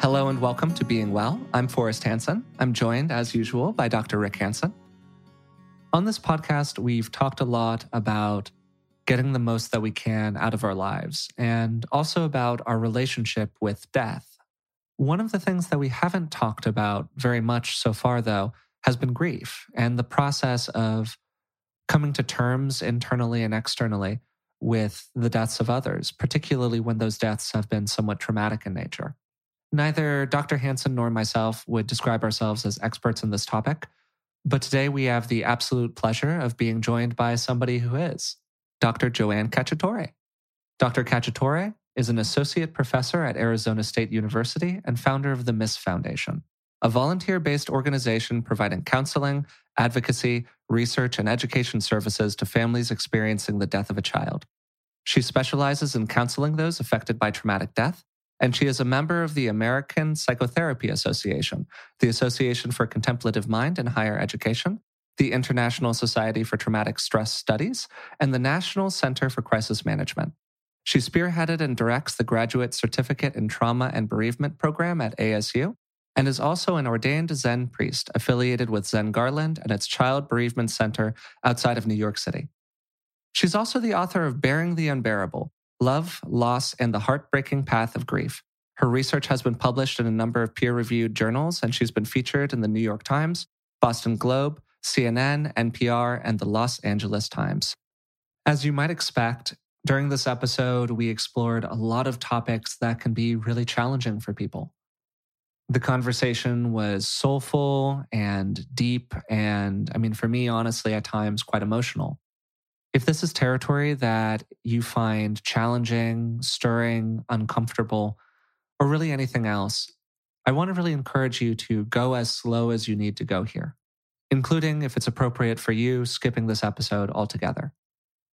Hello and welcome to Being Well. I'm Forrest Hanson. I'm joined, as usual, by Dr. Rick Hanson. On this podcast, we've talked a lot about getting the most that we can out of our lives and also about our relationship with death. One of the things that we haven't talked about very much so far, though, has been grief and the process of coming to terms internally and externally with the deaths of others, particularly when those deaths have been somewhat traumatic in nature. Neither Dr. Hanson nor myself would describe ourselves as experts in this topic, but today we have the absolute pleasure of being joined by somebody who is Dr. Joanne Cacciatore. Dr. Cacciatore is an associate professor at Arizona State University and founder of the MISS Foundation, a volunteer based organization providing counseling, advocacy, research, and education services to families experiencing the death of a child. She specializes in counseling those affected by traumatic death, and she is a member of the American Psychotherapy Association, the Association for Contemplative Mind in Higher Education, the International Society for Traumatic Stress Studies, and the National Center for Crisis Management. She spearheaded and directs the Graduate Certificate in Trauma and Bereavement program at ASU and is also an ordained Zen priest affiliated with Zen Garland and its Child Bereavement Center outside of New York City. She's also the author of Bearing the Unbearable Love, Loss, and the Heartbreaking Path of Grief. Her research has been published in a number of peer reviewed journals, and she's been featured in the New York Times, Boston Globe, CNN, NPR, and the Los Angeles Times. As you might expect, during this episode, we explored a lot of topics that can be really challenging for people. The conversation was soulful and deep, and I mean, for me, honestly, at times quite emotional. If this is territory that you find challenging, stirring, uncomfortable, or really anything else, I want to really encourage you to go as slow as you need to go here, including, if it's appropriate for you, skipping this episode altogether.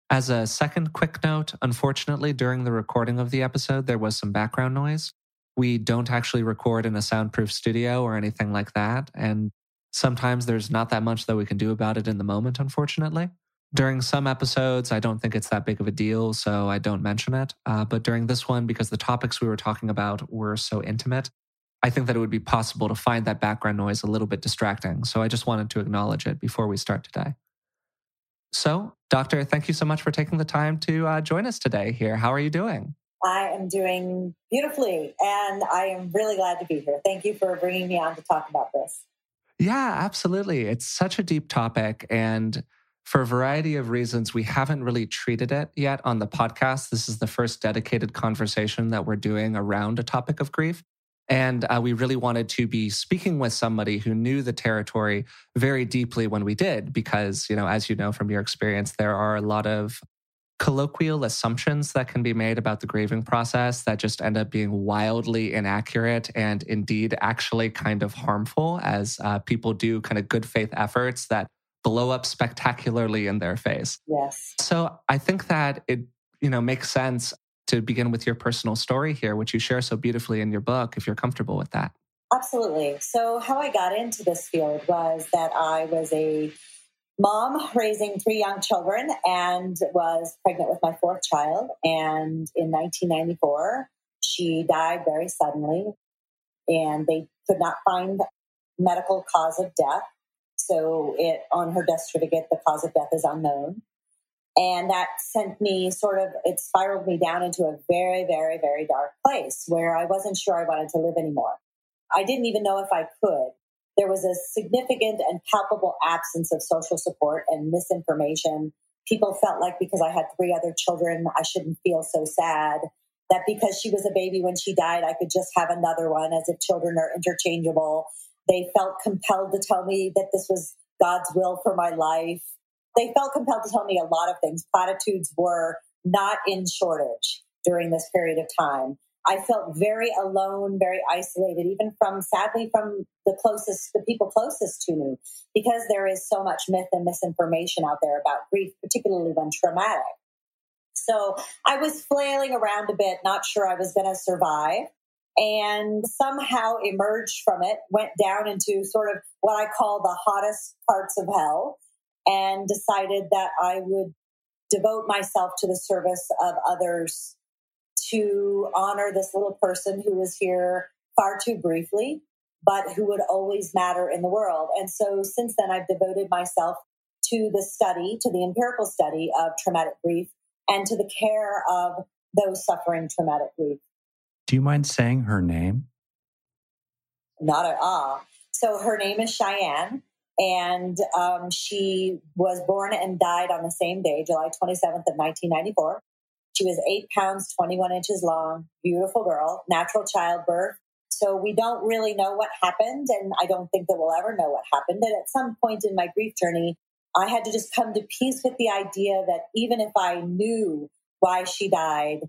As a second quick note, unfortunately, during the recording of the episode, there was some background noise. We don't actually record in a soundproof studio or anything like that. And sometimes there's not that much that we can do about it in the moment, unfortunately. During some episodes, I don't think it's that big of a deal, so I don't mention it. Uh, but during this one, because the topics we were talking about were so intimate, I think that it would be possible to find that background noise a little bit distracting. So I just wanted to acknowledge it before we start today. So, Doctor, thank you so much for taking the time to uh, join us today here. How are you doing? I am doing beautifully, and I am really glad to be here. Thank you for bringing me on to talk about this. Yeah, absolutely. It's such a deep topic. And for a variety of reasons, we haven't really treated it yet on the podcast. This is the first dedicated conversation that we're doing around a topic of grief. And uh, we really wanted to be speaking with somebody who knew the territory very deeply when we did, because, you know, as you know from your experience, there are a lot of colloquial assumptions that can be made about the grieving process that just end up being wildly inaccurate and indeed actually kind of harmful as uh, people do kind of good faith efforts that blow up spectacularly in their face. Yes. So I think that it, you know, makes sense to begin with your personal story here, which you share so beautifully in your book, if you're comfortable with that. Absolutely. So, how I got into this field was that I was a mom raising three young children and was pregnant with my fourth child. And in 1994, she died very suddenly, and they could not find medical cause of death. So it on her death certificate, the cause of death is unknown. And that sent me sort of, it spiraled me down into a very, very, very dark place where I wasn't sure I wanted to live anymore. I didn't even know if I could. There was a significant and palpable absence of social support and misinformation. People felt like because I had three other children, I shouldn't feel so sad. That because she was a baby when she died, I could just have another one as if children are interchangeable they felt compelled to tell me that this was God's will for my life. They felt compelled to tell me a lot of things. Platitudes were not in shortage during this period of time. I felt very alone, very isolated, even from sadly from the closest, the people closest to me, because there is so much myth and misinformation out there about grief, particularly when traumatic. So I was flailing around a bit, not sure I was going to survive and somehow emerged from it, went down into sort of what I call the hottest parts of hell, and decided that I would devote myself to the service of others to honor this little person who was here far too briefly, but who would always matter in the world. And so since then, I've devoted myself to the study, to the empirical study of traumatic grief and to the care of those suffering traumatic grief. Do you mind saying her name? Not at all. So her name is Cheyenne, and um, she was born and died on the same day, July 27th of 1994. She was eight pounds, 21 inches long, beautiful girl, natural childbirth. So we don't really know what happened, and I don't think that we'll ever know what happened. And at some point in my grief journey, I had to just come to peace with the idea that even if I knew why she died,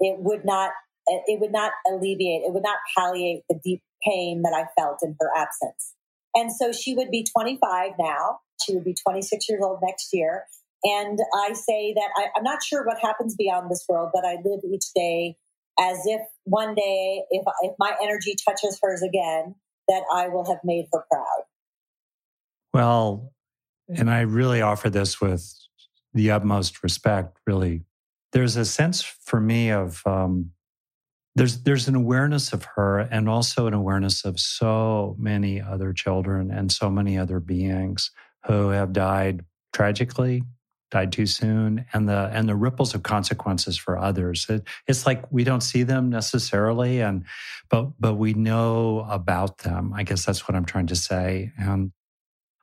it would not it would not alleviate, it would not palliate the deep pain that I felt in her absence. And so she would be 25 now. She would be 26 years old next year. And I say that I, I'm not sure what happens beyond this world, but I live each day as if one day, if, if my energy touches hers again, that I will have made her proud. Well, and I really offer this with the utmost respect, really. There's a sense for me of um, there's there's an awareness of her and also an awareness of so many other children and so many other beings who have died tragically died too soon and the and the ripples of consequences for others. It, it's like we don't see them necessarily and but but we know about them. I guess that's what i'm trying to say. And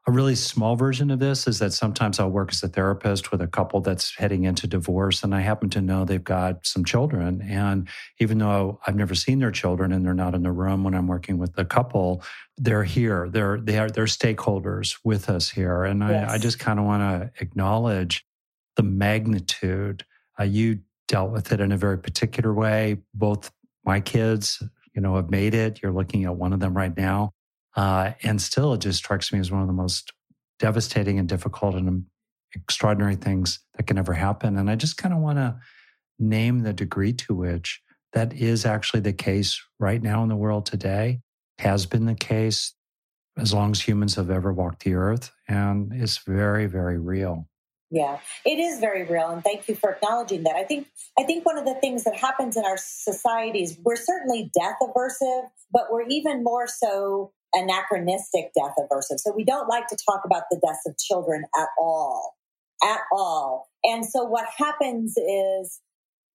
a really small version of this is that sometimes I'll work as a therapist with a couple that's heading into divorce, and I happen to know they've got some children. And even though I've never seen their children and they're not in the room when I'm working with the couple, they're here. They're they are they're stakeholders with us here, and yes. I, I, just kind of want to acknowledge the magnitude. Uh, you dealt with it in a very particular way. Both my kids, you know, have made it. You're looking at one of them right now uh, and still, it just strikes me as one of the most devastating and difficult and extraordinary things that can ever happen. And I just kind of want to name the degree to which that is actually the case right now in the world today, has been the case as long as humans have ever walked the earth, and it's very, very real. Yeah, it is very real, and thank you for acknowledging that. I think I think one of the things that happens in our societies, we're certainly death aversive, but we're even more so anachronistic death aversive. So we don't like to talk about the deaths of children at all, at all. And so what happens is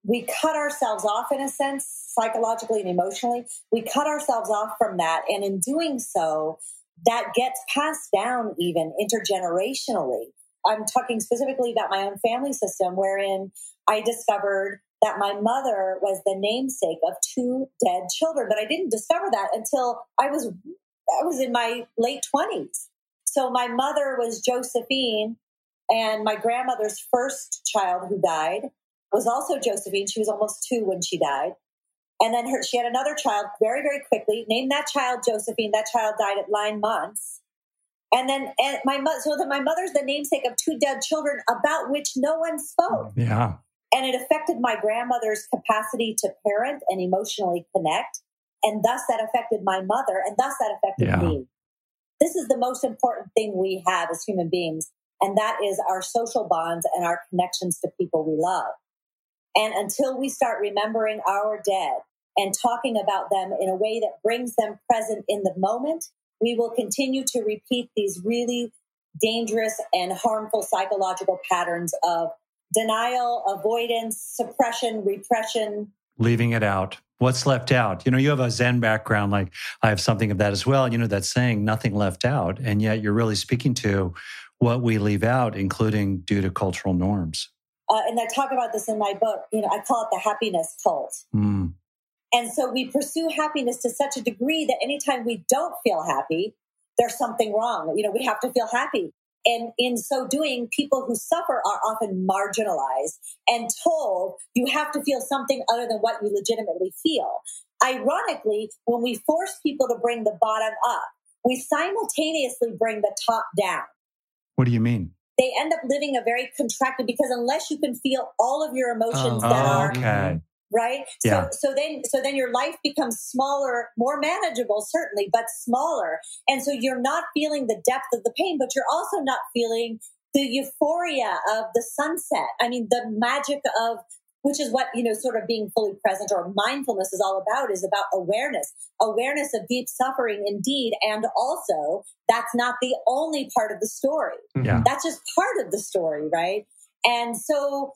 we cut ourselves off in a sense, psychologically and emotionally. We cut ourselves off from that. And in doing so, that gets passed down even intergenerationally. I'm talking specifically about my own family system, wherein I discovered that my mother was the namesake of two dead children. But I didn't discover that until I was I was in my late 20s. So my mother was Josephine, and my grandmother's first child who died was also Josephine. She was almost two when she died. And then her, she had another child very, very quickly. Named that child Josephine. That child died at nine months. And then and my mother, so that my mother's the namesake of two dead children about which no one spoke. Yeah. And it affected my grandmother's capacity to parent and emotionally connect. And thus that affected my mother, and thus that affected yeah. me. This is the most important thing we have as human beings, and that is our social bonds and our connections to people we love. And until we start remembering our dead and talking about them in a way that brings them present in the moment, we will continue to repeat these really dangerous and harmful psychological patterns of denial, avoidance, suppression, repression, leaving it out. What's left out? You know, you have a Zen background, like I have something of that as well. You know, that saying, nothing left out. And yet you're really speaking to what we leave out, including due to cultural norms. Uh, and I talk about this in my book. You know, I call it the happiness cult. Mm. And so we pursue happiness to such a degree that anytime we don't feel happy, there's something wrong. You know, we have to feel happy. And in so doing, people who suffer are often marginalized and told you have to feel something other than what you legitimately feel. Ironically, when we force people to bring the bottom up, we simultaneously bring the top down. What do you mean? They end up living a very contracted because unless you can feel all of your emotions oh, that are okay right yeah. so so then so then your life becomes smaller more manageable certainly but smaller and so you're not feeling the depth of the pain but you're also not feeling the euphoria of the sunset i mean the magic of which is what, you know, sort of being fully present or mindfulness is all about is about awareness, awareness of deep suffering indeed. And also that's not the only part of the story. Yeah. That's just part of the story, right? And so,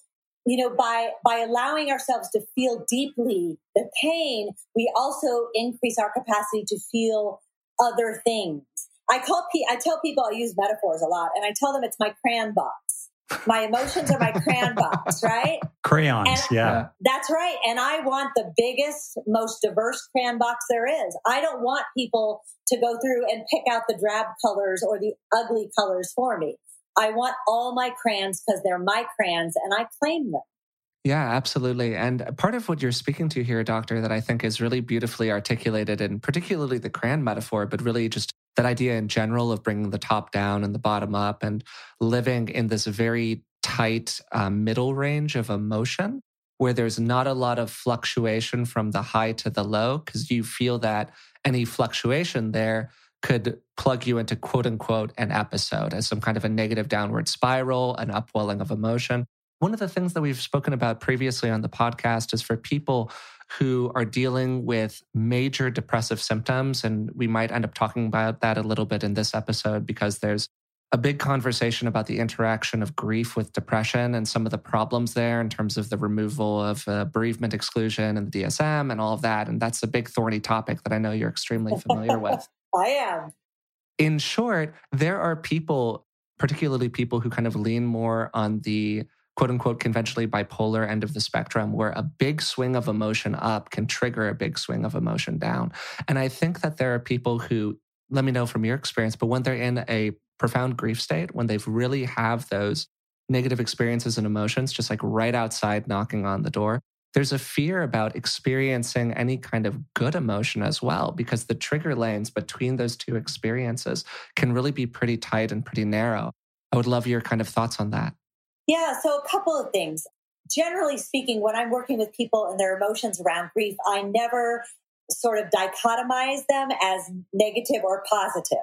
you know, by, by allowing ourselves to feel deeply the pain, we also increase our capacity to feel other things. I call, I tell people I use metaphors a lot and I tell them it's my crayon box. My emotions are my crayon box, right? Crayons, And- yeah. That's right. And I want the biggest, most diverse crayon box there is. I don't want people to go through and pick out the drab colors or the ugly colors for me. I want all my crayons because they're my crayons and I claim them. Yeah, absolutely. And part of what you're speaking to here, Doctor, that I think is really beautifully articulated, and particularly the crayon metaphor, but really just that idea in general of bringing the top down and the bottom up and living in this very tight um, middle range of emotion where there's not a lot of fluctuation from the high to the low, because you feel that any fluctuation there could plug you into quote unquote an episode as some kind of a negative downward spiral, an upwelling of emotion. One of the things that we've spoken about previously on the podcast is for people who are dealing with major depressive symptoms. And we might end up talking about that a little bit in this episode because there's a big conversation about the interaction of grief with depression and some of the problems there in terms of the removal of uh, bereavement exclusion and the DSM and all of that. And that's a big thorny topic that I know you're extremely familiar with I am. in short, there are people, particularly people who kind of lean more on the quote unquote conventionally bipolar end of the spectrum, where a big swing of emotion up can trigger a big swing of emotion down. And I think that there are people who, let me know from your experience, but when they're in a profound grief state, when they've really have those negative experiences and emotions just like right outside knocking on the door, there's a fear about experiencing any kind of good emotion as well, because the trigger lanes between those two experiences can really be pretty tight and pretty narrow. I would love your kind of thoughts on that. Yeah, so a couple of things. Generally speaking, when I'm working with people and their emotions around grief, I never sort of dichotomize them as negative or positive.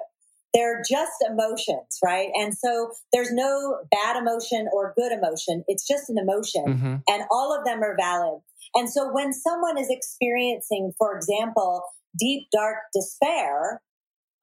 They're just emotions, right? And so there's no bad emotion or good emotion. It's just an emotion Mm-hmm. and all of them are valid. And so when someone is experiencing, for example, deep, dark despair,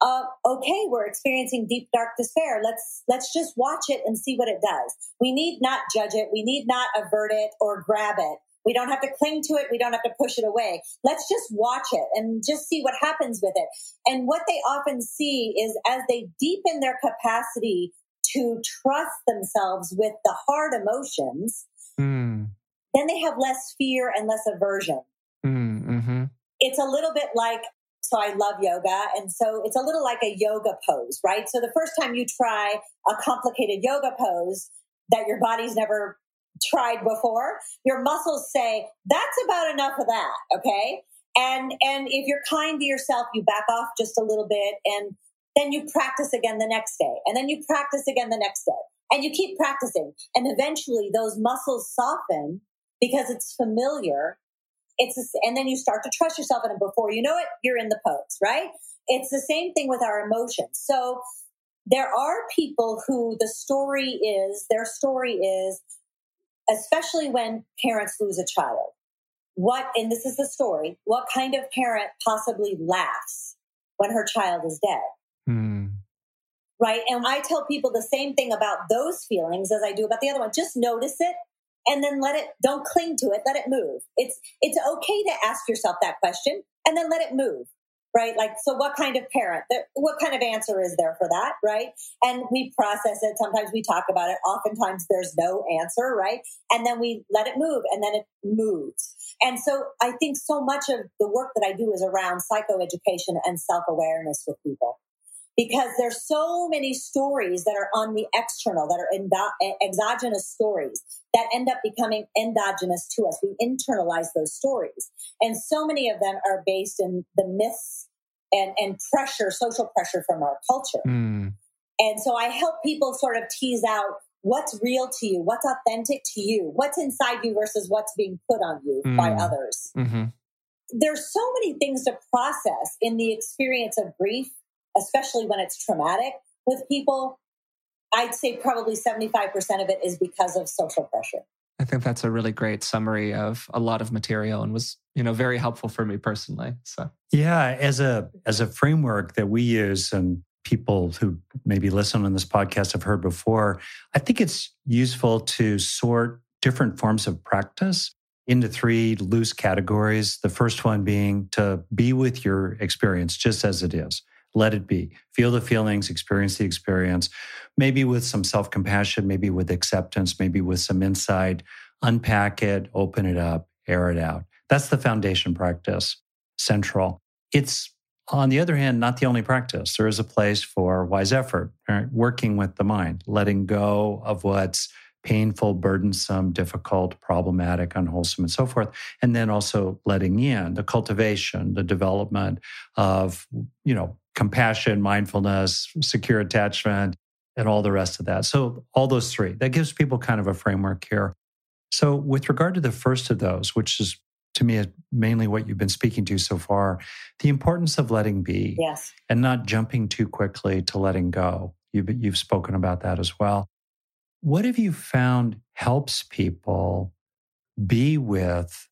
uh, okay, we're experiencing deep, dark despair. Let's, let's just watch it and see what it does. We need not judge it. We need not avert it or grab it. We don't have to cling to it. We don't have to push it away. Let's just watch it and just see what happens with it. And what they often see is as they deepen their capacity to trust themselves with the hard emotions, Mm, then they have less fear and less aversion. mm, mm-hmm. It's a little bit like, so I love yoga. And so it's a little like a yoga pose, right? So the first time you try a complicated yoga pose that your body's never tried before, your muscles say, that's about enough of that. Okay. And, and if you're kind to yourself, you back off just a little bit and then you practice again the next day and then you practice again the next day and you keep practicing and eventually those muscles soften because it's familiar it's the- and then you start to trust yourself and before you know it you're in the pose right it's the same thing with our emotions so there are people who the story is their story is especially when parents lose a child what and this is the story what kind of parent possibly laughs when her child is dead Mm, right? And I tell people the same thing about those feelings as I do about the other one. Just notice it and then let it, don't cling to it, let it move. It's, it's okay to ask yourself that question and then let it move, right? Like, so what kind of parent, what kind of answer is there for that, right? And we process it. Sometimes we talk about it. Oftentimes there's no answer, right? And then we let it move and then it moves. And so I think so much of the work that I do is around psychoeducation and self awareness with people because there's so many stories that are on the external that are endo- exogenous stories that end up becoming endogenous to us. We internalize those stories. And so many of them are based in the myths and, and pressure social pressure from our culture. Mm, and so i help people sort of tease out what's real to you what's authentic to you what's inside you versus what's being put on you by Mm. others. Hmm there's so many things to process in the experience of grief, especially when it's traumatic with people. I'd say probably 75% of it is because of social pressure. I think that's a really great summary of a lot of material and was, you know, very helpful for me personally. So yeah, as a as a framework that we use and people who maybe listen on this podcast have heard before, I think it's useful to sort different forms of practice into three loose categories. The first one being to be with your experience just as it is. Let it be. Feel the feelings, experience the experience, maybe with some self compassion, maybe with acceptance, maybe with some insight. Unpack it, open it up, air it out. That's the foundation practice, central. It's, on the other hand, not the only practice. There is a place for wise effort, right? working with the mind, letting go of what's painful, burdensome, difficult, problematic, unwholesome, and so forth. And then also letting in the cultivation, the development of, you know, compassion, mindfulness, secure attachment, and all the rest of that. So, all those three, that gives people kind of a framework here. So, with regard to the first of those, which is to me mainly what you've been speaking to so far, the importance of letting be yes. and not jumping too quickly to letting go. You've, you've spoken about that as well. What have you found helps people be with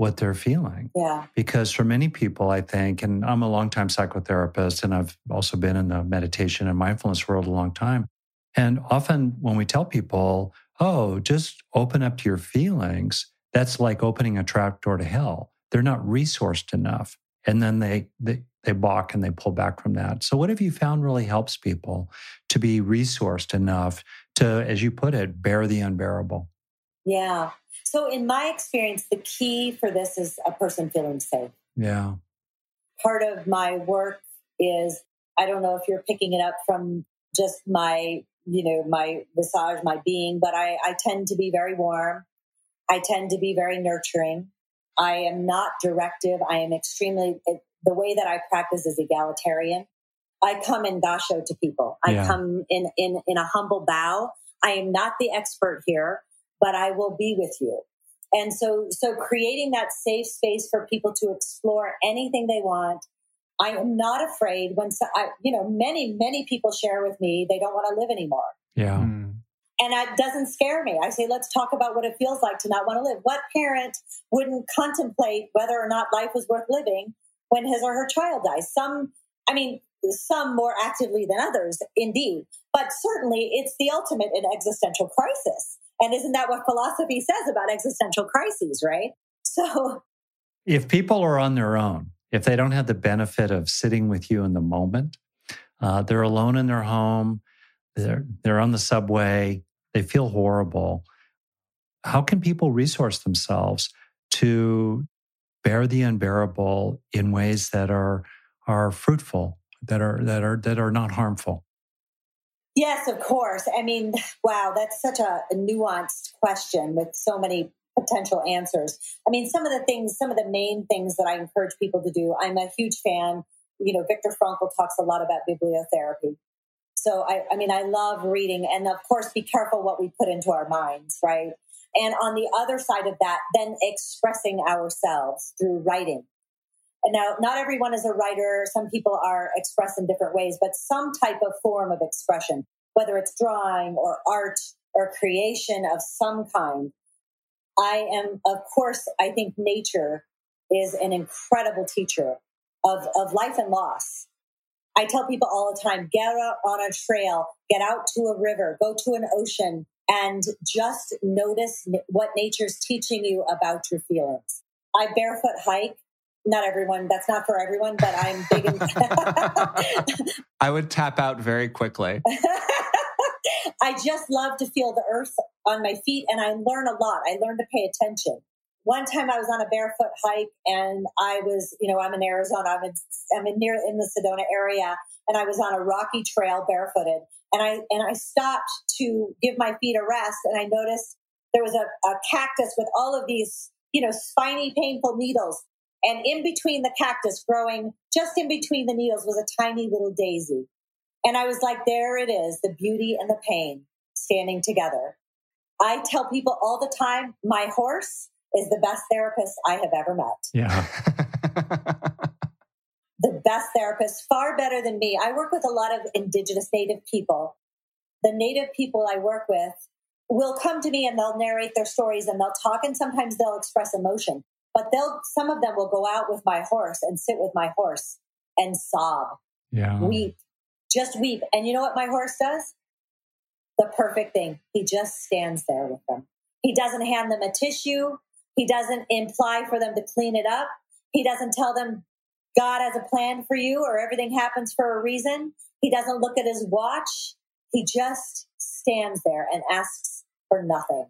what they're feeling? Yeah. Because for many people, I think, and I'm a longtime psychotherapist and I've also been in the meditation and mindfulness world a long time. And often when we tell people, oh, just open up to your feelings, that's like opening a trap door to hell. They're not resourced enough. And then they, they, they balk and they pull back from that. So, what have you found really helps people to be resourced enough to, as you put it, bear the unbearable? Yeah. So, in my experience, the key for this is a person feeling safe. Yeah. Part of my work is I don't know if you're picking it up from just my, you know, my massage, my being, but I, I tend to be very warm. I tend to be very nurturing. I am not directive. I am extremely, the way that I practice is egalitarian. I come in gasho to people. I yeah. come in, in, in a humble bow. I am not the expert here, but I will be with you. And so, so creating that safe space for people to explore anything they want. I am not afraid when, so, I, you know, many, many people share with me they don't want to live anymore. Yeah. Mm. And that doesn't scare me. I say, let's talk about what it feels like to not want to live. What parent wouldn't contemplate whether or not life was worth living when his or her child dies? Some, I mean, some more actively than others, indeed. But certainly it's the ultimate in existential crisis. And isn't that what philosophy says about existential crises, right? So if people are on their own, if they don't have the benefit of sitting with you in the moment, uh, they're alone in their home, they're, they're on the subway, they feel horrible. How can people resource themselves to bear the unbearable in ways that are are fruitful, that are that are that are not harmful? Yes, of course. I mean, wow, that's such a nuanced question with so many potential answers. I mean, some of the things, some of the main things that I encourage people to do, I'm a huge fan. You know, Viktor Frankl talks a lot about bibliotherapy. So I, I mean, I love reading and of course be careful what we put into our minds, right? And on the other side of that, then expressing ourselves through writing. And now, not everyone is a writer. Some people are expressed in different ways, but some type of form of expression, whether it's drawing or art or creation of some kind. I am, of course, I think nature is an incredible teacher of, of life and loss. I tell people all the time get out on a trail, get out to a river, go to an ocean, and just notice what nature's teaching you about your feelings. I barefoot hike. Not everyone, that's not for everyone, but I'm big in. I would tap out very quickly. I just love to feel the earth on my feet and I learn a lot. I learn to pay attention one time I was on a barefoot hike and I was, you know, I'm in Arizona, I'm in, I'm in near in the Sedona area and I was on a rocky trail barefooted and I, and I stopped to give my feet a rest and I noticed there was a, a cactus with all of these, you know, spiny, painful needles. And in between the cactus growing, just in between the needles was a tiny little daisy. And I was like, there it is, the beauty and the pain standing together. I tell people all the time, my horse is the best therapist I have ever met. Yeah. the best therapist, far better than me. I work with a lot of indigenous native people. The native people I work with, will come to me and they'll narrate their stories and they'll talk and sometimes they'll express emotion. But they'll some of them will go out with my horse and sit with my horse and sob, yeah. weep, just weep. And you know what my horse does? The perfect thing. He just stands there with them. He doesn't hand them a tissue. He doesn't imply for them to clean it up. He doesn't tell them God has a plan for you or everything happens for a reason. He doesn't look at his watch. He just stands there and asks for nothing.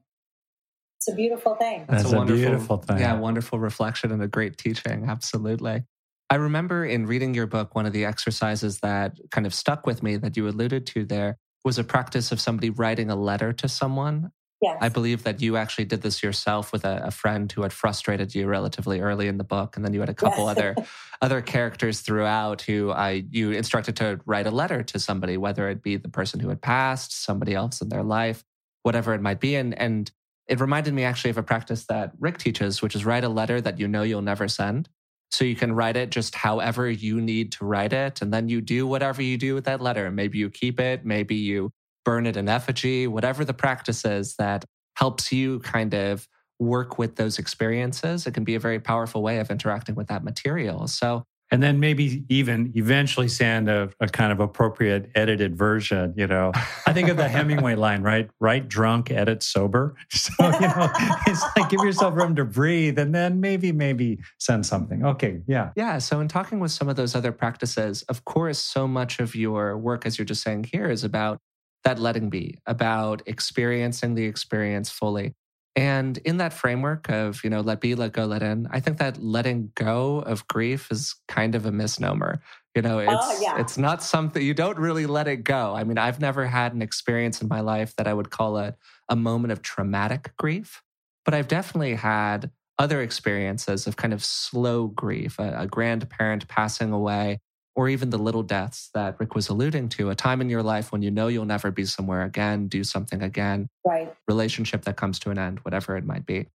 It's a beautiful thing. That's, That's a, wonderful, beautiful thing. Yeah, wonderful reflection and a great teaching. Absolutely. I remember in reading your book, one of the exercises that kind of stuck with me that you alluded to there was a practice of somebody writing a letter to someone. Yes. I believe that you actually did this yourself with a, a friend who had frustrated you relatively early in the book, and then you had a couple Yes. other other characters throughout who I you instructed to write a letter to somebody, whether it be the person who had passed, somebody else in their life, whatever it might be, and and it reminded me actually of a practice that Rick teaches, which is write a letter that you know you'll never send. So you can write it just however you need to write it. And then you do whatever you do with that letter. Maybe you keep it, maybe you burn it in effigy, whatever the practice is that helps you kind of work with those experiences. It can be a very powerful way of interacting with that material. So and then maybe even eventually send a, a kind of appropriate edited version. You know, I think of the Hemingway line, right? Write drunk, edit sober. So you know, it's like give yourself room to breathe, and then maybe maybe send something. Okay, yeah, Yeah. So, in talking with some of those other practices, of course, so much of your work, as you're just saying here, is about that letting be, about experiencing the experience fully. And in that framework of, you know, let be, let go, let in, I think that letting go of grief is kind of a misnomer. You know, oh, it's yeah. it's not something you don't really let it go. I mean, I've never had an experience in my life that I would call a, a moment of traumatic grief, but I've definitely had other experiences of kind of slow grief, a, a grandparent passing away, or even the little deaths that Rick was alluding to, a time in your life when you know you'll never be somewhere again, do something again, Right. relationship that comes to an end, whatever it might be.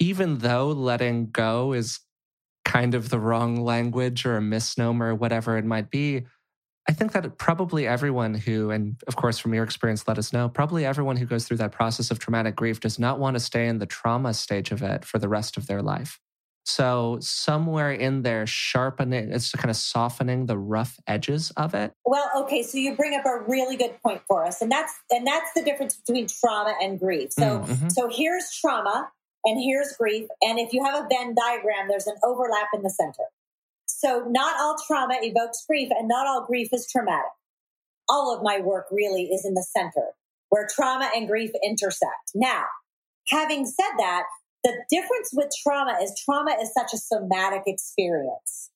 Even though letting go is kind of the wrong language or a misnomer, whatever it might be, I think that probably everyone who, and of course, from your experience, let us know, probably everyone who goes through that process of traumatic grief does not want to stay in the trauma stage of it for the rest of their life. So, somewhere in there, sharpening, it's kind of softening the rough edges of it. Well, okay, so you bring up a really good point for us, and that's and that's the difference between trauma and grief. So, Mm, mhm. so here's trauma, and here's grief, and if you have a Venn diagram, there's an overlap in the center. So, not all trauma evokes grief, and not all grief is traumatic. All of my work really is in the center where trauma and grief intersect. Now, having said that, the difference with trauma is trauma is such a somatic experience,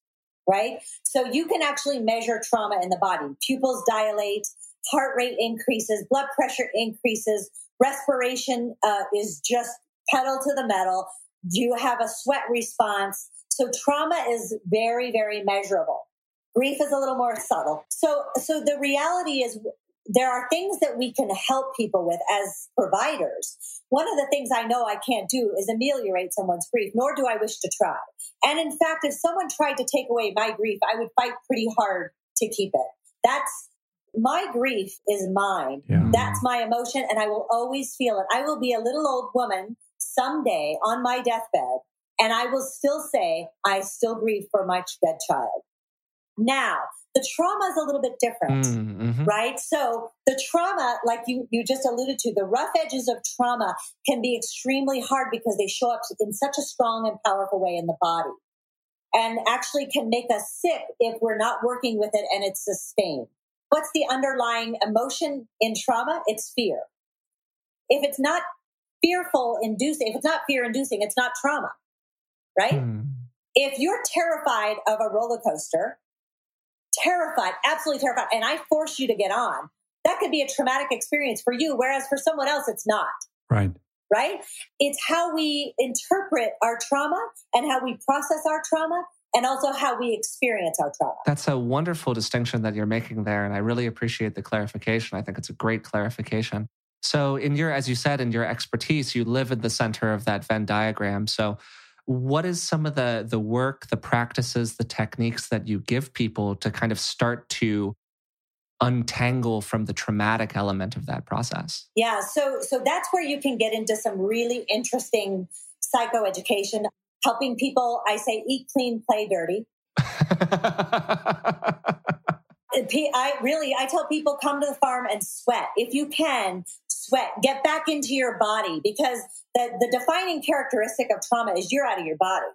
right? So you can actually measure trauma in the body. Pupils dilate, heart rate increases, blood pressure increases, respiration uh, is just pedal to the metal. You have a sweat response. So trauma is very, very measurable. Grief is a little more subtle. So, so the reality is there are things that we can help people with as providers. One of the things I know I can't do is ameliorate someone's grief, nor do I wish to try. And in fact, if someone tried to take away my grief, I would fight pretty hard to keep it. That's my grief is mine. yeah. That's my emotion, and I will always feel it. I will be a little old woman someday on my deathbed, and I will still say, I still grieve for my dead child. Now, the trauma is a little bit different Mm, mhm. right? So the trauma, like you, you just alluded to, the rough edges of trauma can be extremely hard because they show up in such a strong and powerful way in the body and actually can make us sick if we're not working with it and it's sustained. What's the underlying emotion in trauma? It's fear. If it's not fearful inducing, if it's not fear inducing, it's not trauma, right? Mm. if you're terrified of a roller coaster, terrified, absolutely terrified, and I force you to get on, that could be a traumatic experience for you, whereas for someone else, it's not, Right. right? It's how we interpret our trauma and how we process our trauma and also how we experience our trauma. That's a wonderful distinction that you're making there. And I really appreciate the clarification. I think it's a great clarification. So, in your, as you said, in your expertise, you live in the center of that Venn diagram. So, what is some of the the work, the practices, the techniques that you give people to kind of start to untangle from the traumatic element of that process. Yeah, so so that's where you can get into some really interesting psychoeducation, helping people. I say eat clean, play dirty. Uh, I really, I tell people come to the farm and sweat. If you can, sweat. Get back into your body because the, the defining characteristic of trauma is you're out of your body.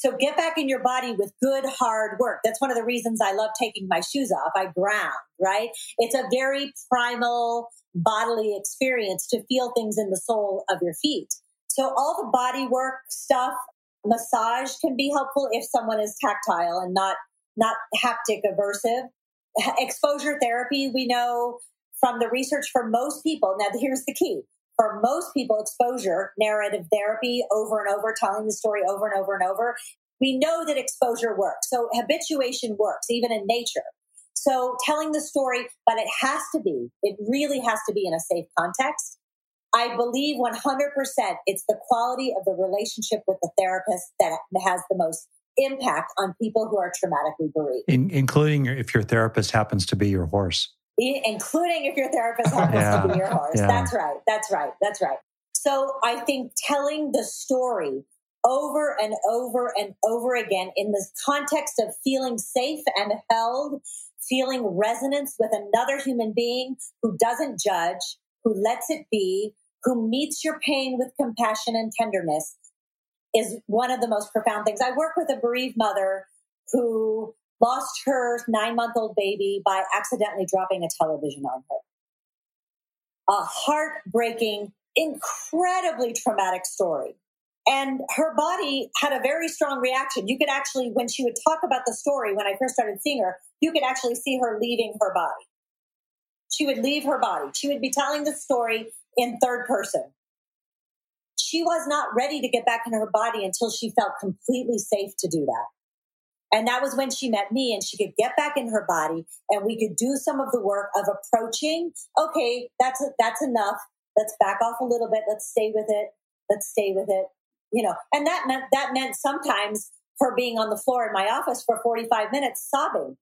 So get back in your body with good, hard work. That's one of the reasons I love taking my shoes off. I ground, right? It's a very primal bodily experience to feel things in the sole of your feet. So all the body work stuff, massage can be helpful if someone is tactile and not, not haptic aversive. Exposure therapy, we know from the research for most people. Now, here's the key for most people, exposure, narrative therapy over and over, telling the story over and over and over, we know that exposure works. So habituation works, even in nature. So telling the story, but it has to be, it really has to be in a safe context. I believe 100% it's the quality of the relationship with the therapist that has the most impact on people who are traumatically bereaved. In, including if your therapist happens to be your horse including if your therapist happens yeah. to be your horse. Yeah. That's right. That's right. That's right. So I think telling the story over and over and over again in the context of feeling safe and held, feeling resonance with another human being who doesn't judge, who lets it be, who meets your pain with compassion and tenderness is one of the most profound things. I work with a bereaved mother who lost her nine month old baby by accidentally dropping a television on her. A heartbreaking, incredibly traumatic story. And her body had a very strong reaction. You could actually, when she would talk about the story, when I first started seeing her, you could actually see her leaving her body. She would leave her body. She would be telling the story in third person. She was not ready to get back in her body until she felt completely safe to do that. And that was when she met me and she could get back in her body and we could do some of the work of approaching, okay, that's, that's enough. Let's back off a little bit. Let's stay with it. Let's stay with it. You know, and that meant, that meant sometimes her being on the floor in my office for 45 minutes sobbing.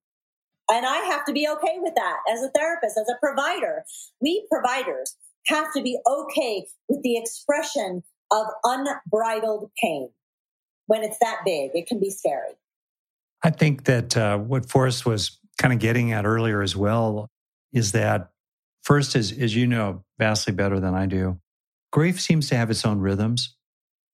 And I have to be okay with that as a therapist, as a provider. We providers have to be okay with the expression of unbridled pain. When it's that big, it can be scary. I think that uh, what Forrest was kind of getting at earlier as well is that first, as, as you know vastly better than I do, grief seems to have its own rhythms.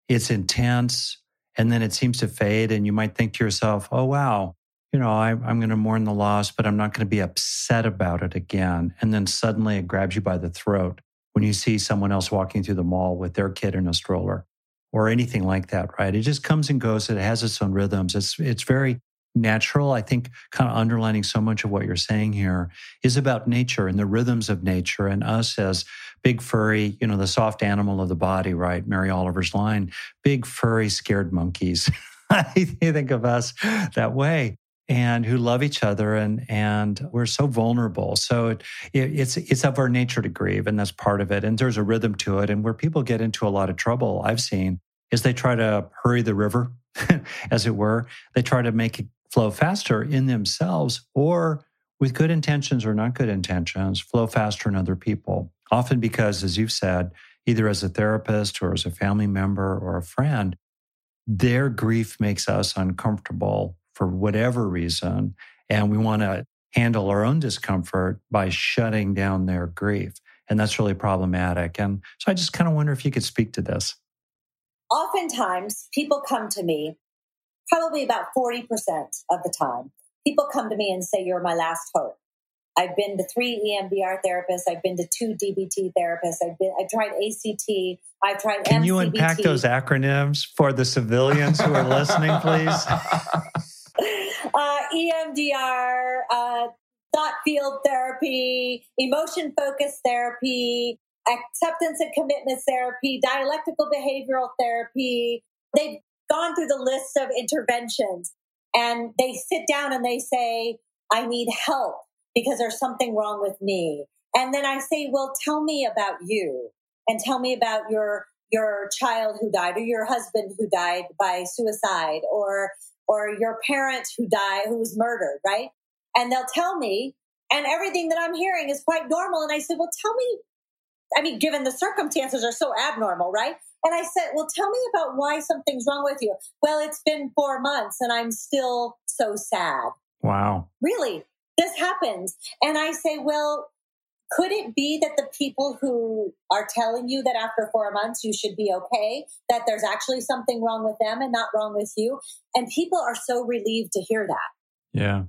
It's intense and then it seems to fade. And you might think to yourself, oh, wow, you know, I, I'm going to mourn the loss, but I'm not going to be upset about it again. And then suddenly it grabs you by the throat when you see someone else walking through the mall with their kid in a stroller or anything like that, right? It just comes and goes. It has its own rhythms. It's, it's very natural. I think kind of underlining so much of what you're saying here is about nature and the rhythms of nature and us as big furry, you know, the soft animal of the body, right? Mary Oliver's line, big furry scared monkeys. I think of us that way and who love each other and and we're so vulnerable so it, it, it's it's of our nature to grieve and that's part of it and there's a rhythm to it and where people get into a lot of trouble i've seen is they try to hurry the river as it were they try to make it flow faster in themselves or with good intentions or not good intentions, flow faster in other people. Often because, as you've said, either as a therapist or as a family member or a friend, their grief makes us uncomfortable for whatever reason. And we want to handle our own discomfort by shutting down their grief. And that's really problematic. And so I just kind of wonder if you could speak to this. Oftentimes, people come to me probably about 40% of the time, people come to me and say, You're my last hope. I've been to three EMDR therapists. I've been to two DBT therapists. I've been, I tried ACT. I've tried Can MCBT. you unpack those acronyms for the civilians who are listening, please? uh, EMDR, uh, thought field therapy, emotion focused therapy, acceptance and commitment therapy, dialectical behavioral therapy. They've gone through the list of interventions and they sit down and they say, I need help because there's something wrong with me. And then I say, well, tell me about you and tell me about your, your child who died or your husband who died by suicide or, or your parent who died, who was murdered, right? And they'll tell me. And everything that I'm hearing is quite normal. And I said, Well, tell me, I mean, given the circumstances are so abnormal, right? And I said, Well, tell me about why something's wrong with you. Well, it's been four months and I'm still so sad. Wow. Really? This happens. And I say, Well, could it be that the people who are telling you that after four months you should be okay, that there's actually something wrong with them and not wrong with you? And people are so relieved to hear that. Yeah.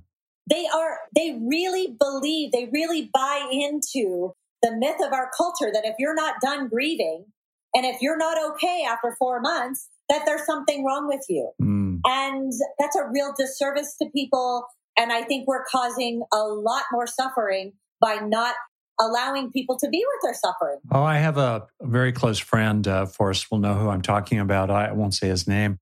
They are, they really believe, they really buy into the myth of our culture that if you're not done grieving and if you're not okay after four months, that there's something wrong with you. Mm. And that's a real disservice to people. And I think we're causing a lot more suffering by not allowing people to be with their suffering. Oh, I have a, very close friend, uh, Forrest will know who I'm talking about. I won't say his name.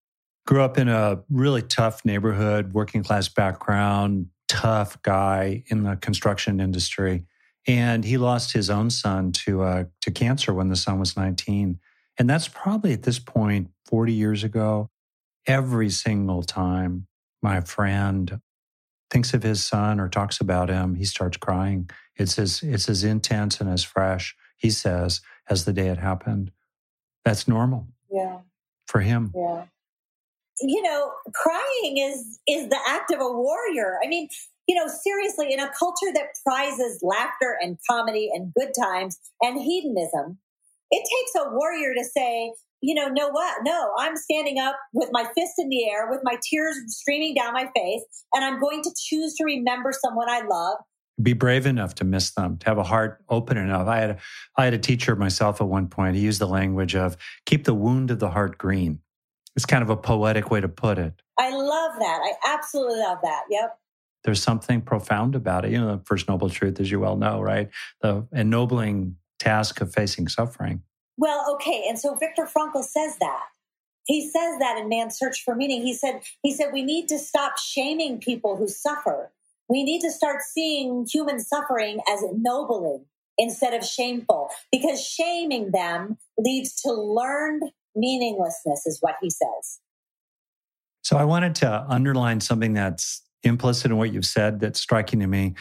Grew up in a really tough neighborhood, working class background, tough guy in the construction industry. And he lost his own son to, uh, to cancer when the son was 19. And that's probably at this point, 40 years ago. Every single time my friend thinks of his son or talks about him, he starts crying. It's as it's as intense and as fresh, he says, as the day it happened. That's normal. Yeah. For him. Yeah. You know, crying is is the act of a warrior. I mean, you know, seriously, in a culture that prizes laughter and comedy and good times and hedonism, it takes a warrior to say, you know, know what? No, I'm standing up with my fist in the air, with my tears streaming down my face, and I'm going to choose to remember someone I love. Be brave enough to miss them, to have a heart open enough. I had a, I had a teacher myself at one point. He used the language of keep the wound of the heart green. It's kind of a poetic way to put it. I love that. I absolutely love that. Yep. There's something profound about it. You know, the first noble truth, as you well know, right? The ennobling task of facing suffering. Well, okay. And so Viktor Frankl says that. He says that in Man's Search for Meaning. He said, he said, we need to stop shaming people who suffer. We need to start seeing human suffering as ennobling instead of shameful because shaming them leads to learned meaninglessness, is what he says. So I wanted to underline something that's implicit in what you've said that's striking to me.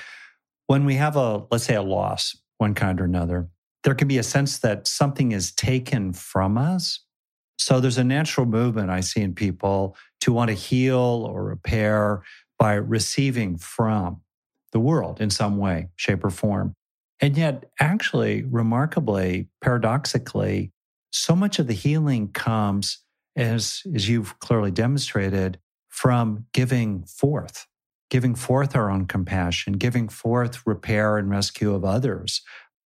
When we have a, let's say, a loss, one kind or another, there can be a sense that something is taken from us. So there's a natural movement I see in people to want to heal or repair by receiving from the world in some way, shape, or form. And yet, actually, remarkably, paradoxically, so much of the healing comes, as, as you've clearly demonstrated, from giving forth, giving forth our own compassion, giving forth repair and rescue of others,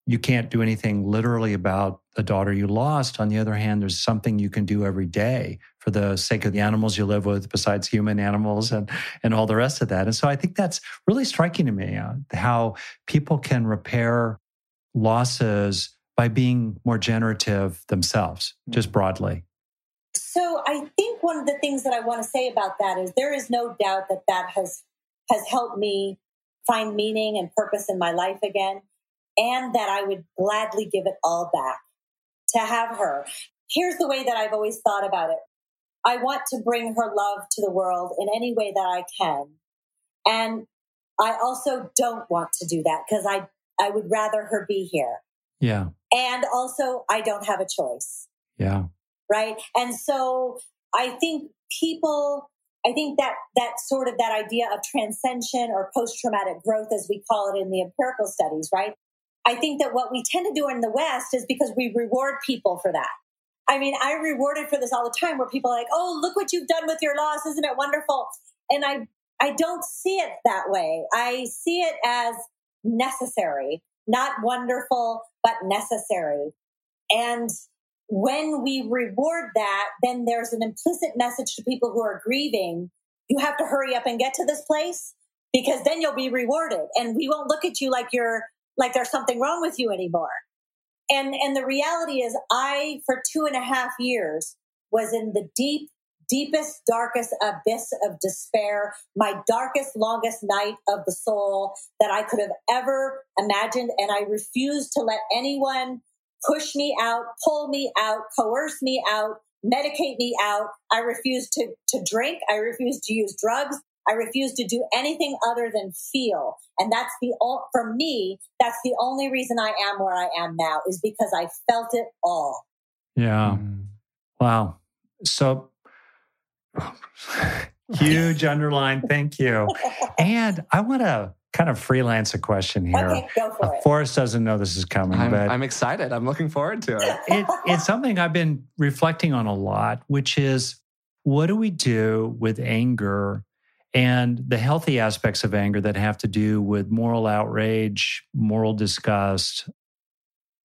you can't do anything literally about the daughter you lost. On the other hand, there's something you can do every day for the sake of the animals you live with, besides human animals and, and all the rest of that. And so I think that's really striking to me uh, how people can repair losses by being more generative themselves, just broadly. So I think one of the things that I want to say about that is there is no doubt that that has has helped me find meaning and purpose in my life again and that I would gladly give it all back to have her. Here's the way that I've always thought about it. I want to bring her love to the world in any way that I can. And I also don't want to do that because I, I would rather her be here. Yeah. And also, I don't have a choice. Yeah. Right. And so I think people, I think that that sort of that idea of transcension or post traumatic growth, as we call it in the empirical studies, right? I think that what we tend to do in the West is because we reward people for that. I mean, I rewarded for this all the time where people are like, oh, look what you've done with your loss. Isn't it wonderful? And I, I don't see it that way. I see it as necessary, not wonderful, but necessary. And when we reward that, then there's an implicit message to people who are grieving. You have to hurry up and get to this place because then you'll be rewarded and we won't look at you like you're like there's something wrong with you anymore. And, and the reality is I, for two and a half years, was in the deep, deepest, darkest abyss of despair, my darkest, longest night of the soul that I could have ever imagined. And I refused to let anyone push me out, pull me out, coerce me out, medicate me out. I refused to, to drink. I refused to use drugs. I refuse to do anything other than feel. And that's the, for me, that's the only reason I am where I am now is because I felt it all. Yeah. Mm. Wow. So huge underline. Thank you. And I want to kind of freelance a question here. Okay, go for uh, it. Forrest doesn't know this is coming, I'm, but I'm excited. I'm looking forward to it. it. It's something I've been reflecting on a lot, which is what do we do with anger and the healthy aspects of anger that have to do with moral outrage, moral disgust.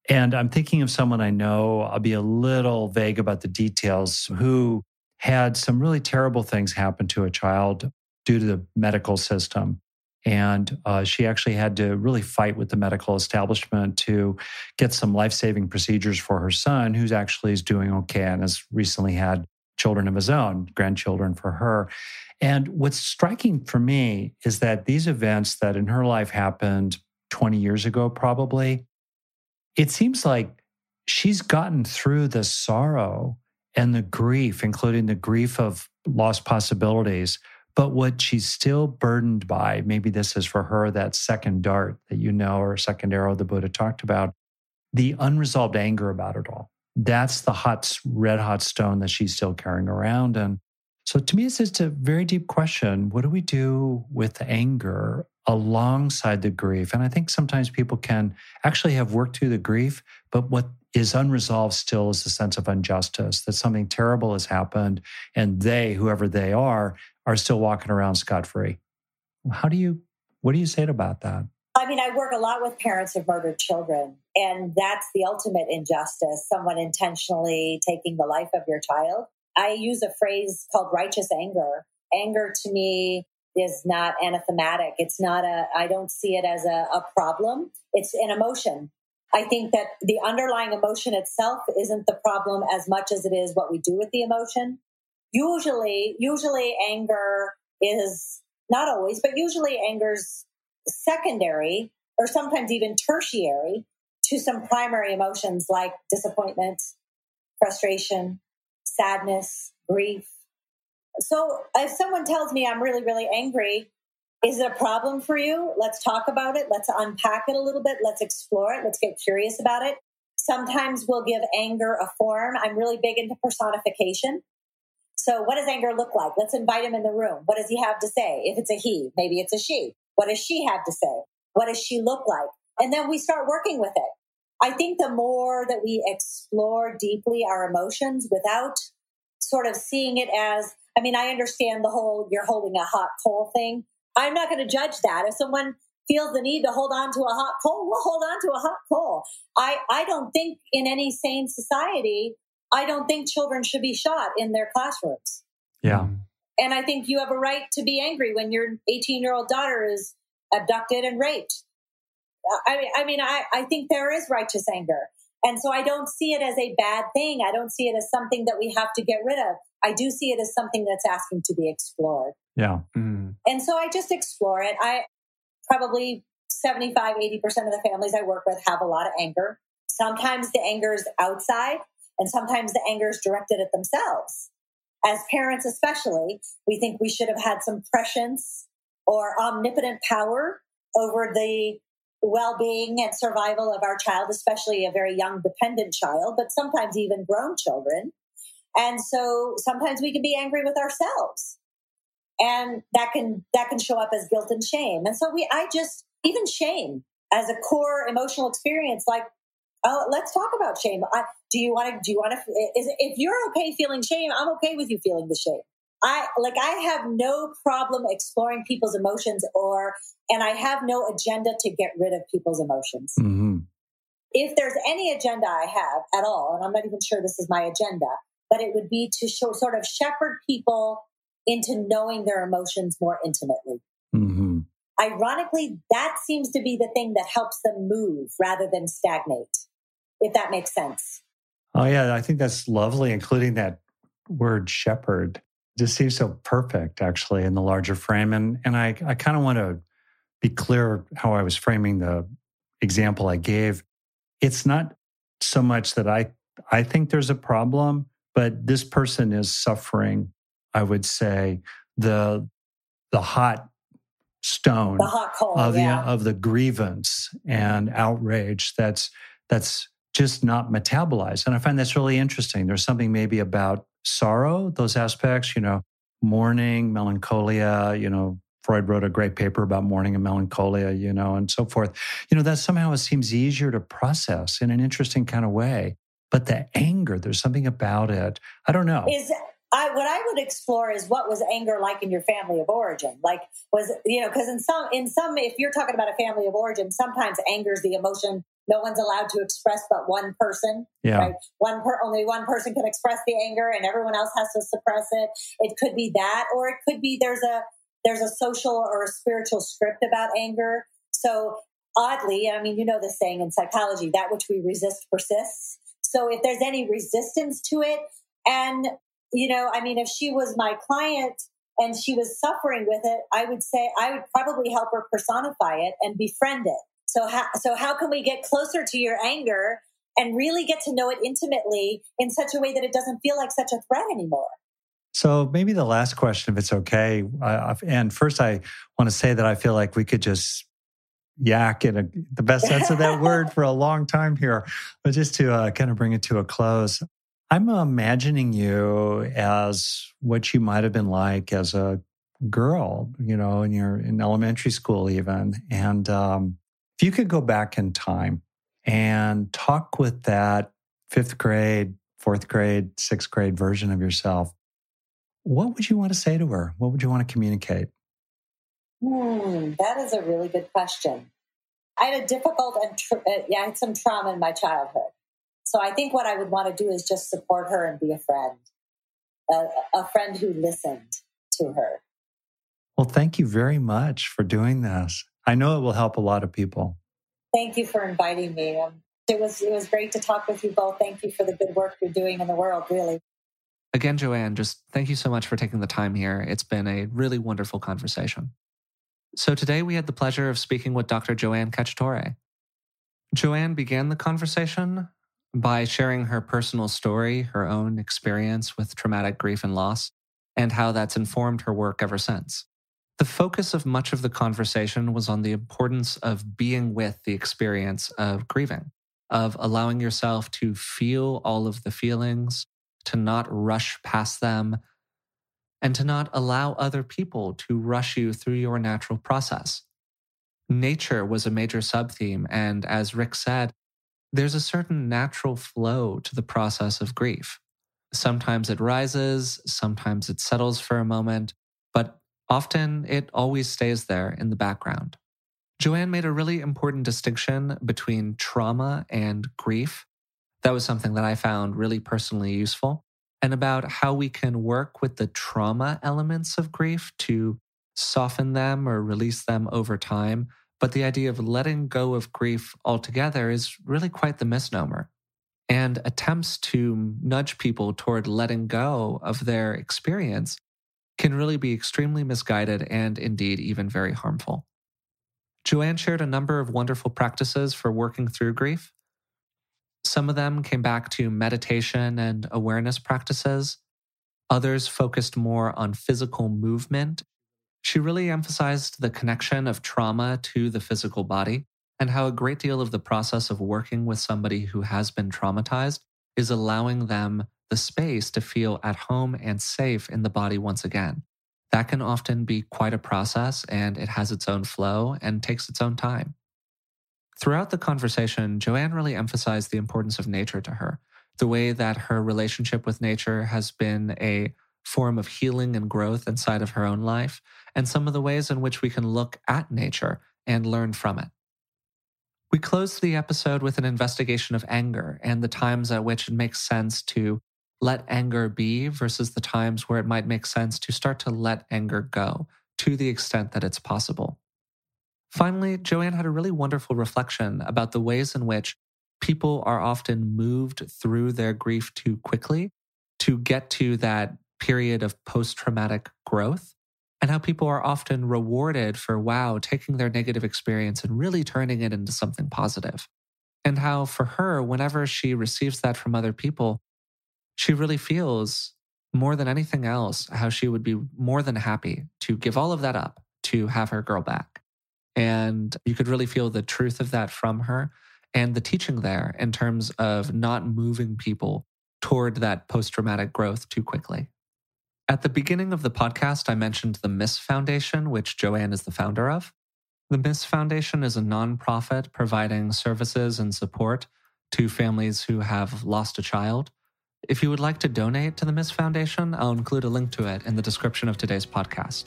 And I'm thinking of someone I know, I'll be a little vague about the details, who had some really terrible things happen to a child due to the medical system. And uh, she actually had to really fight with the medical establishment to get some life saving procedures for her son, who's actually is doing okay and has recently had children of his own, grandchildren for her. And what's striking for me is that these events that in her life happened 20 years ago, probably, it seems like she's gotten through the sorrow and the grief, including the grief of lost possibilities, but what she's still burdened by, maybe this is for her that second dart that you know, or second arrow the Buddha talked about, the unresolved anger about it all. That's the hot, red hot stone that she's still carrying around. And so to me, it's just a very deep question. What do we do with anger alongside the grief? And I think sometimes people can actually have worked through the grief, but what is unresolved still is the sense of injustice that something terrible has happened and they, whoever they are, are still walking around scot free. How do you, what do you say about that? I mean, I work a lot with parents of murdered children, and that's the ultimate injustice someone intentionally taking the life of your child. I use a phrase called righteous anger. Anger to me is not anathematic. It's not a, I don't see it as a, a problem. It's an emotion. I think that the underlying emotion itself isn't the problem as much as it is what we do with the emotion usually, usually anger is not always, but usually anger's secondary or sometimes even tertiary to some primary emotions like disappointment, frustration, sadness, grief. So if someone tells me I'm really, really angry, is it a problem for you? Let's talk about it. Let's unpack it a little bit. Let's explore it. Let's get curious about it. Sometimes we'll give anger a form. I'm really big into personification. So what does anger look like? Let's invite him in the room. What does he have to say? If it's a he, maybe it's a she. What does she have to say? What does she look like? And then we start working with it. I think the more that we explore deeply our emotions without sort of seeing it as, I mean, I understand the whole you're holding a hot coal thing. I'm not going to judge that. If someone feels the need to hold on to a hot coal, we'll hold on to a hot coal. I, I don't think in any sane society I don't think children should be shot in their classrooms. Yeah. And I think you have a right to be angry when your 18 year old daughter is abducted and raped. I mean, I mean, I, I think there is righteous anger. And so I don't see it as a bad thing. I don't see it as something that we have to get rid of. I do see it as something that's asking to be explored. Yeah. Mm. And so I just explore it. I probably 75, 80% of the families I work with have a lot of anger. Sometimes the anger is outside. And sometimes the anger is directed at themselves. As parents, especially, we think we should have had some prescience or omnipotent power over the well being and survival of our child, especially a very young dependent child, but sometimes even grown children. And so sometimes we can be angry with ourselves. And that can that can show up as guilt and shame. And so we I just even shame as a core emotional experience, like oh, let's talk about shame. I, do you want to, do you want to, if you're okay feeling shame, I'm okay with you feeling the shame. I like I have no problem exploring people's emotions or and I have no agenda to get rid of people's emotions. Mm-hmm. If there's any agenda I have at all, and I'm not even sure this is my agenda, but it would be to show, sort of shepherd people into knowing their emotions more intimately. Mm-hmm. Ironically, that seems to be the thing that helps them move rather than stagnate, if that makes sense. Oh, yeah. I think that's lovely, including that word shepherd. Just seems so perfect, actually, in the larger frame. And, and I, I kind of want to be clear how I was framing the example I gave. It's not so much that I, I think there's a problem, but this person is suffering, I would say, the the hot stone the hot coal of yeah. the of the grievance and outrage that's that's just not metabolized. And I find that's really interesting. There's something maybe about sorrow, those aspects, you know, mourning, melancholia, you know, Freud wrote a great paper about mourning and melancholia, you know, and so forth. You know, that somehow it seems easier to process in an interesting kind of way. But the anger, there's something about it. I don't know. Is I, what I would explore is what was anger like in your family of origin. Like was you know because in some in some if you're talking about a family of origin, sometimes anger is the emotion no one's allowed to express but one person. Yeah. Right? One per only one person can express the anger and everyone else has to suppress it. It could be that, or it could be there's a there's a social or a spiritual script about anger. So oddly, I mean, you know the saying in psychology, that which we resist persists. So if there's any resistance to it, and you know, I mean, if she was my client and she was suffering with it, I would say I would probably help her personify it and befriend it so how, so how can we get closer to your anger and really get to know it intimately in such a way that it doesn't feel like such a threat anymore? So maybe the last question, if it's okay. Uh, and first, I want to say that I feel like we could just yak in a, the best sense of that word for a long time here, but just to uh, kind of bring it to a close. I'm imagining you as what you might have been like as a girl, you know, in your in elementary school even, and um, if you could go back in time and talk with that fifth grade, fourth grade, sixth grade version of yourself, what would you want to say to her? What would you want to communicate? Hmm, that is a really good question. I had a difficult and tr- uh, yeah, I had some trauma in my childhood. So I think what I would want to do is just support her and be a friend, a, a friend who listened to her. Well, thank you very much for doing this. I know it will help a lot of people. Thank you for inviting me. Um, it was it was great to talk with you both. Thank you for the good work you're doing in the world, really. Again, Joanne, just thank you so much for taking the time here. It's been a really wonderful conversation. So today we had the pleasure of speaking with Dr. Joanne Cacciatore. Joanne began the conversation by sharing her personal story, her own experience with traumatic grief and loss, and how that's informed her work ever since. The focus of much of the conversation was on the importance of being with the experience of grieving, of allowing yourself to feel all of the feelings, to not rush past them, and to not allow other people to rush you through your natural process. Nature was a major subtheme, and as Rick said, there's a certain natural flow to the process of grief. Sometimes it rises, sometimes it settles for a moment, but Often, it always stays there in the background. Joanne made a really important distinction between trauma and grief. That was something that I found really personally useful, and about how we can work with the trauma elements of grief to soften them or release them over time. But the idea of letting go of grief altogether is really quite the misnomer. And attempts to nudge people toward letting go of their experience can really be extremely misguided and indeed even very harmful. Joanne shared a number of wonderful practices for working through grief. Some of them came back to meditation and awareness practices. Others focused more on physical movement. She really emphasized the connection of trauma to the physical body and how a great deal of the process of working with somebody who has been traumatized is allowing them the space to feel at home and safe in the body once again. That can often be quite a process and it has its own flow and takes its own time. Throughout the conversation, Joanne really emphasized the importance of nature to her, the way that her relationship with nature has been a form of healing and growth inside of her own life, and some of the ways in which we can look at nature and learn from it. We closed the episode with an investigation of anger and the times at which it makes sense to let anger be versus the times where it might make sense to start to let anger go to the extent that it's possible. Finally, Joanne had a really wonderful reflection about the ways in which people are often moved through their grief too quickly to get to that period of post traumatic growth, and how people are often rewarded for, wow, taking their negative experience and really turning it into something positive. And how, for her, whenever she receives that from other people, she really feels more than anything else, how she would be more than happy to give all of that up to have her girl back. And you could really feel the truth of that from her and the teaching there in terms of not moving people toward that post traumatic growth too quickly. At the beginning of the podcast, I mentioned the Miss Foundation, which Joanne is the founder of. The Miss Foundation is a nonprofit providing services and support to families who have lost a child. If you would like to donate to the Miss Foundation, I'll include a link to it in the description of today's podcast.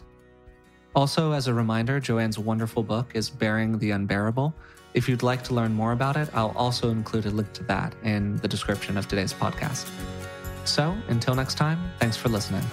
Also, as a reminder, Joanne's wonderful book is Bearing the Unbearable. If you'd like to learn more about it, I'll also include a link to that in the description of today's podcast. So, until next time, thanks for listening.